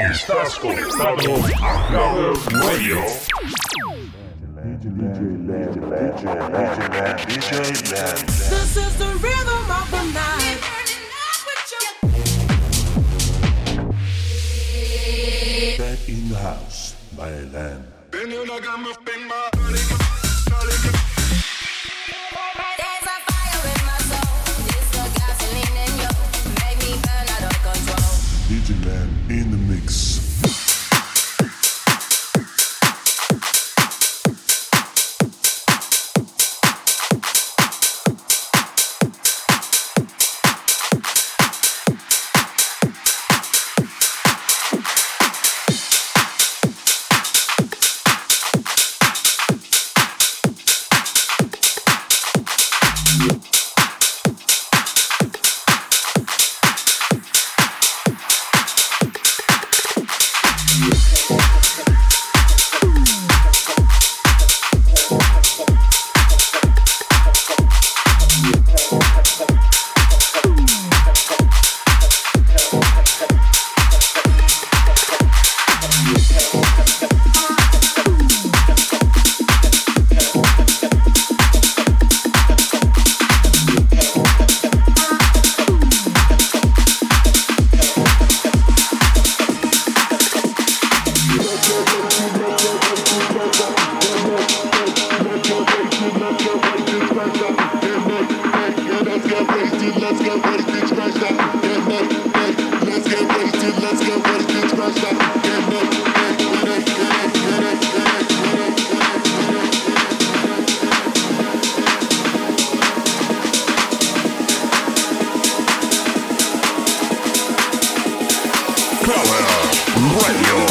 Estás conectado a Power Radio. This is the rhythm of the night. Tech in the house by Lenn. There's a fire in my soul. It's the gasoline Power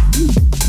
Thank you.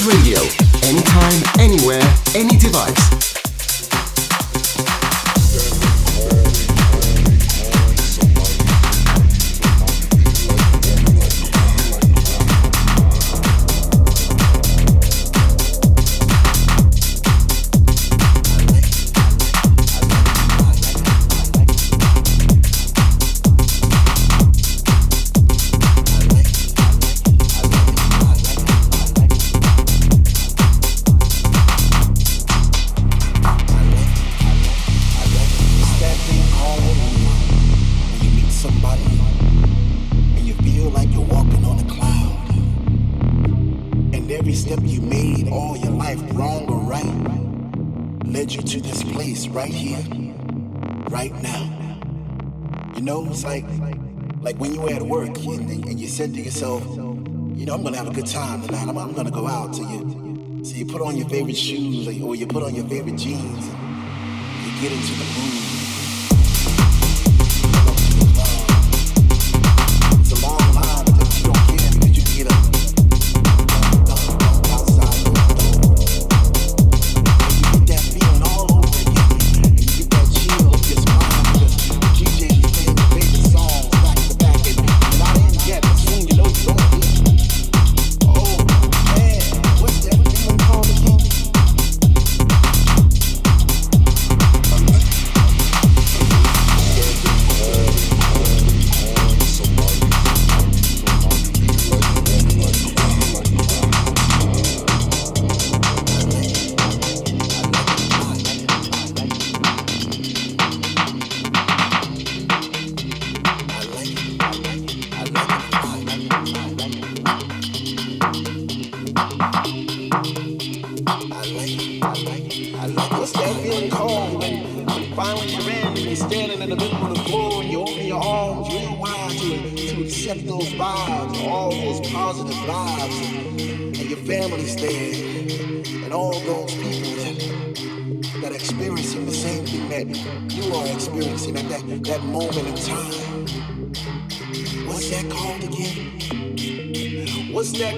Radio. Anytime, anywhere, any device.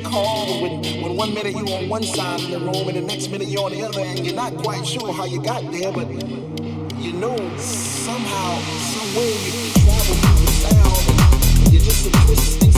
call when, when one minute you're on one side of the room and the next minute you're on the other and you're not quite sure how you got there, but you know somehow, some way you travel through the sound and you're just a twisted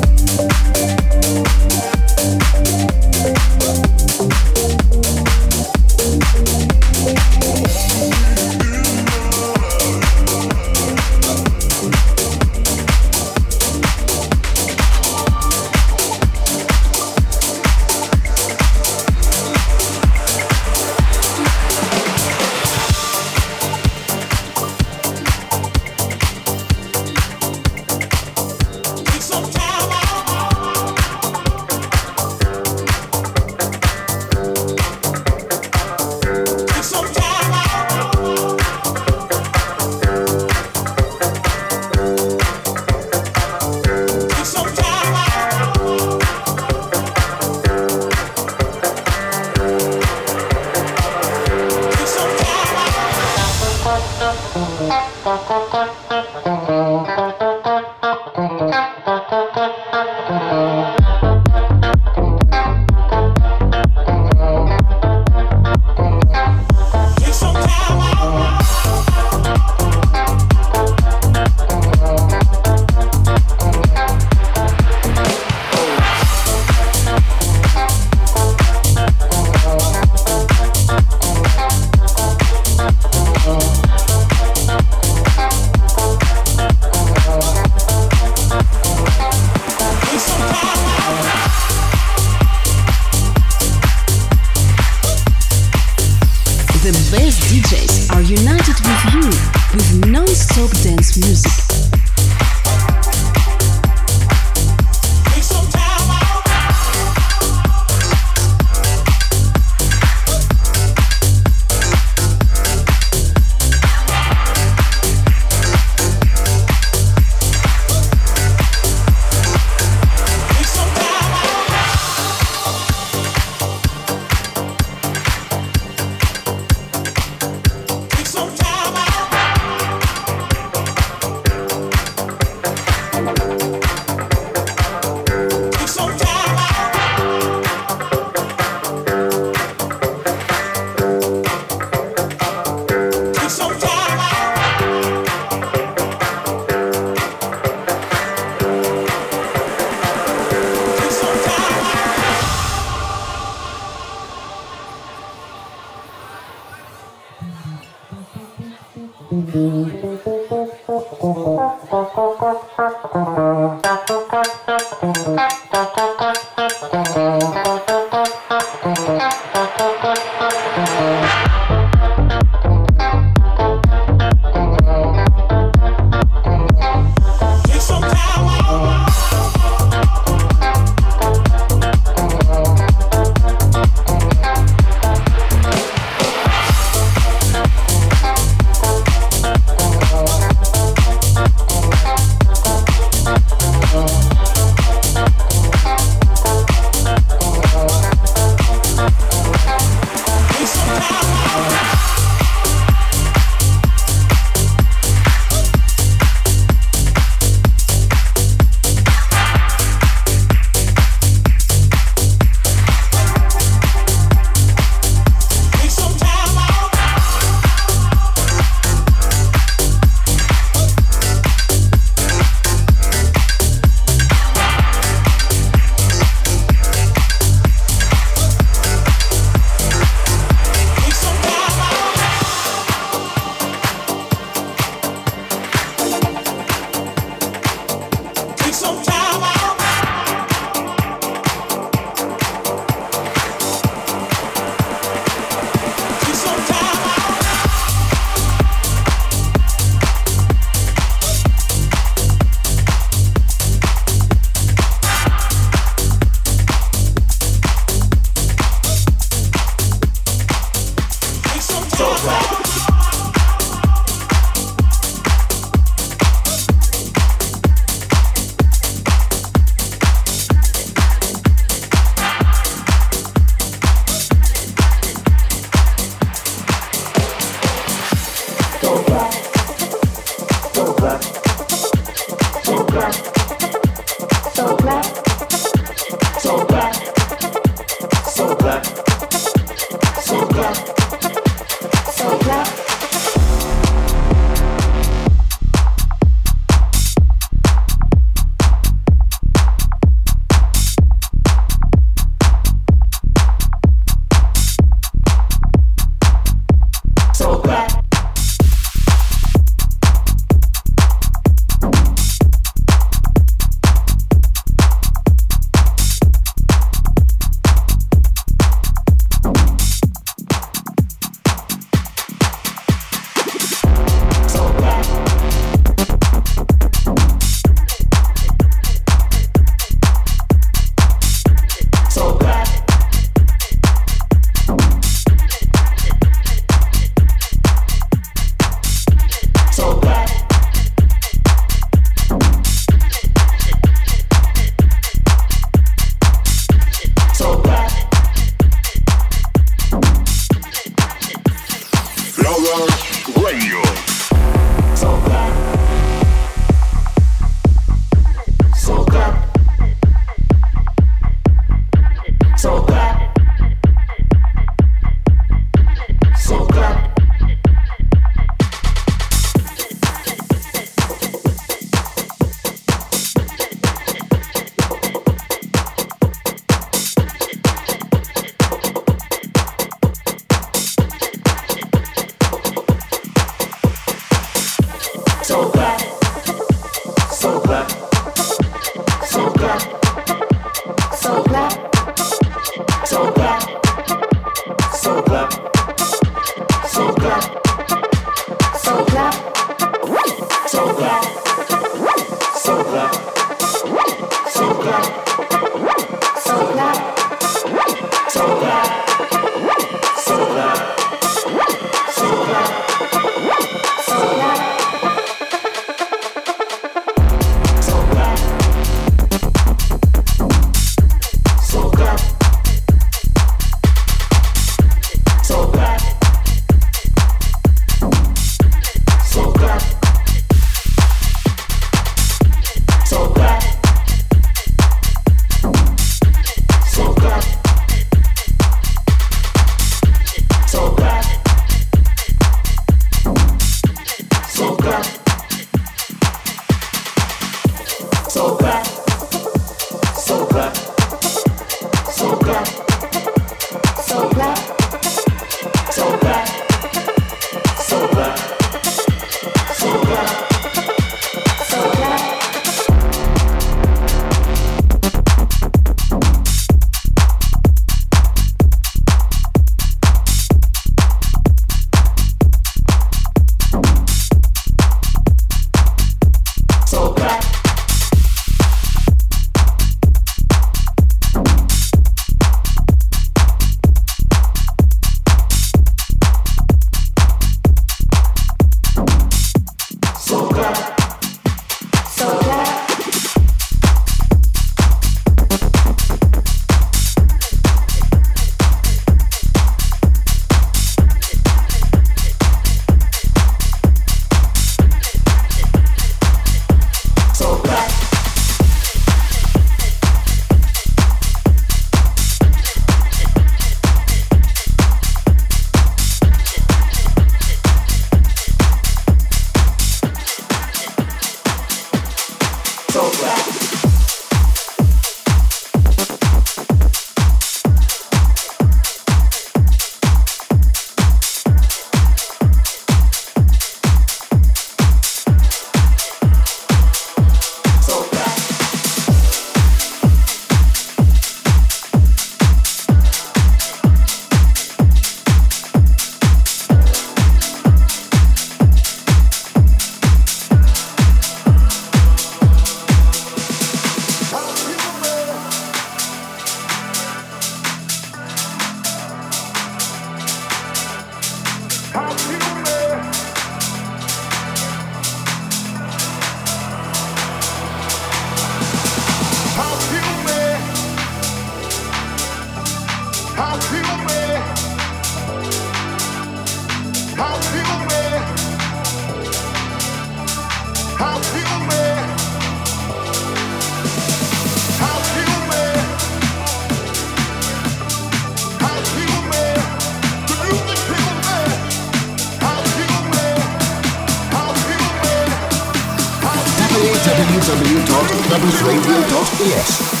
www.radio.es.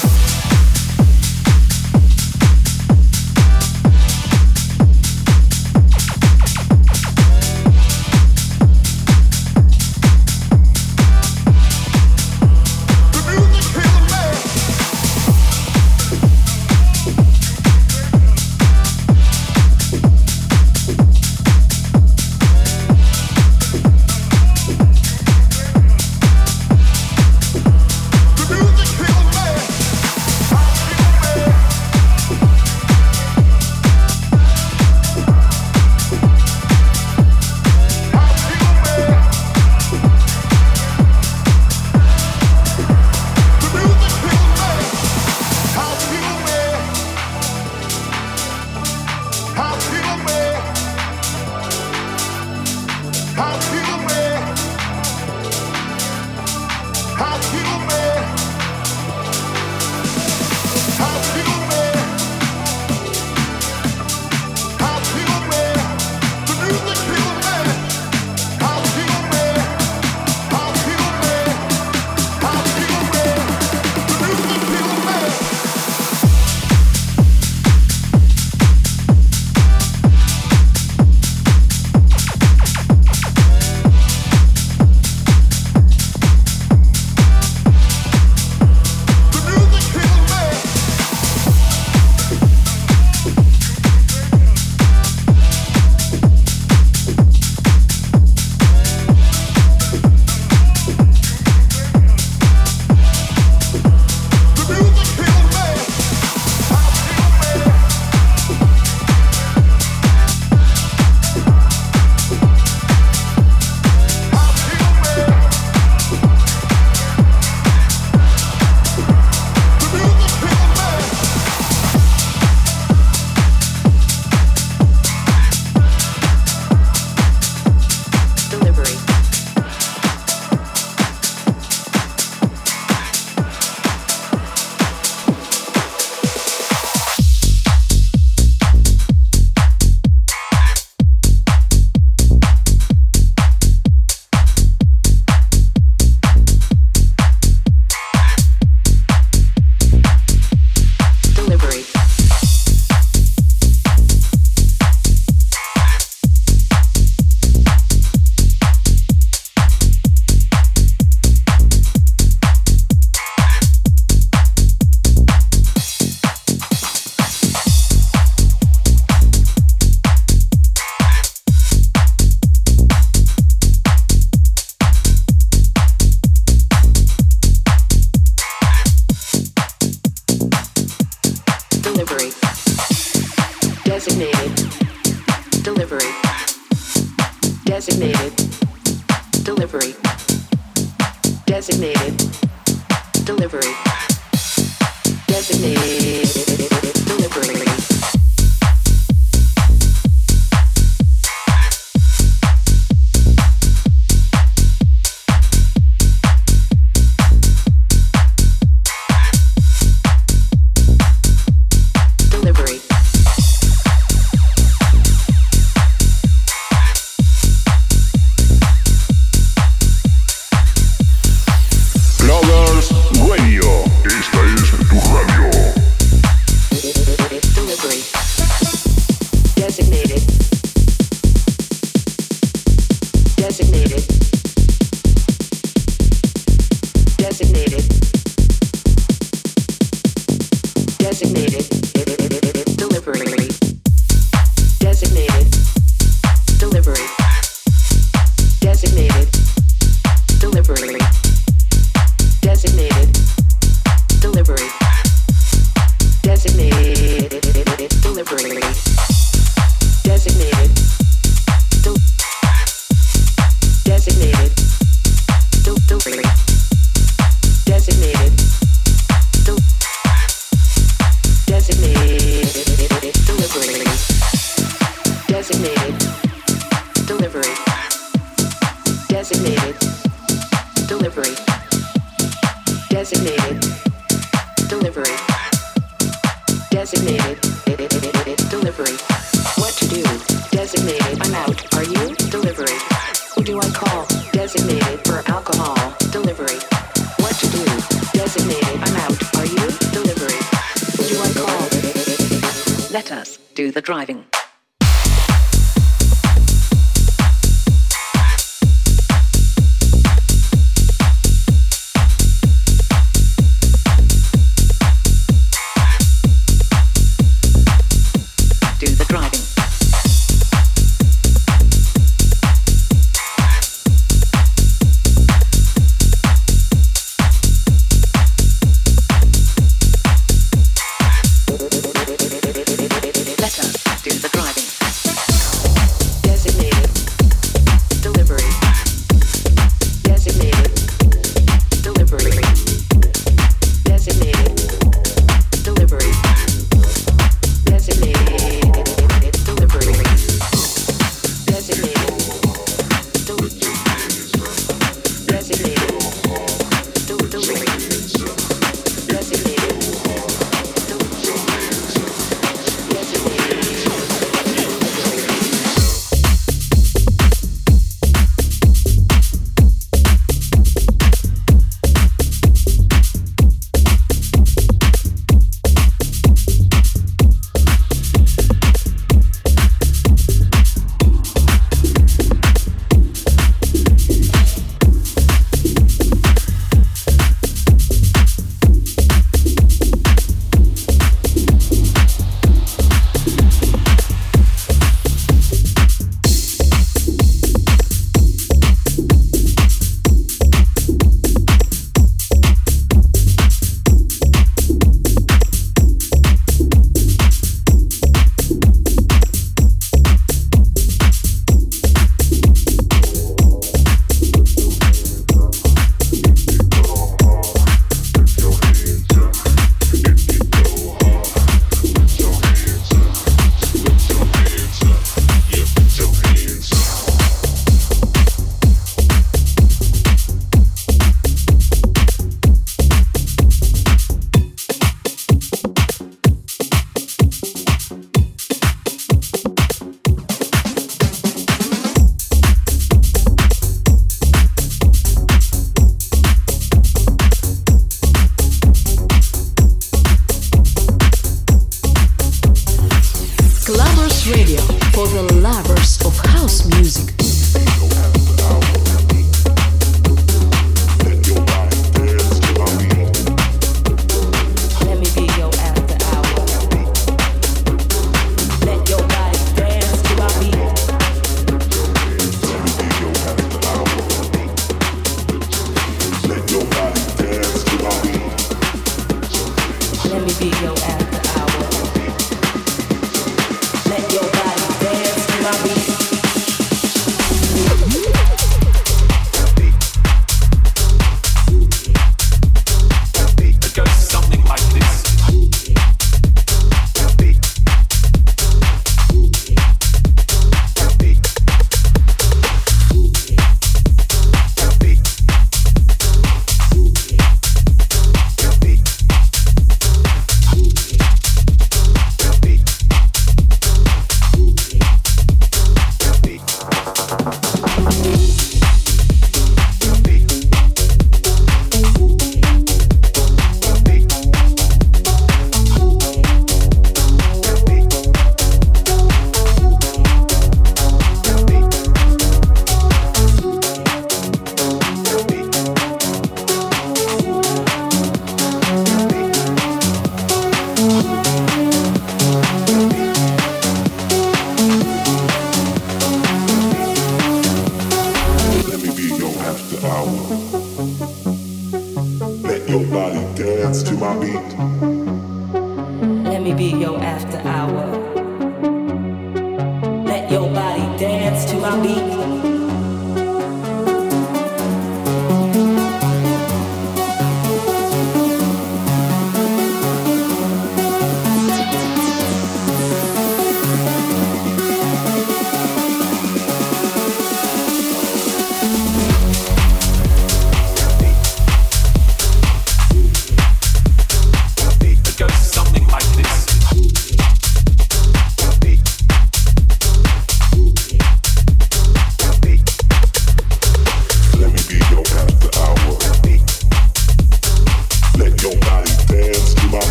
Designated. Delivery. Designated. Delivery. Driving.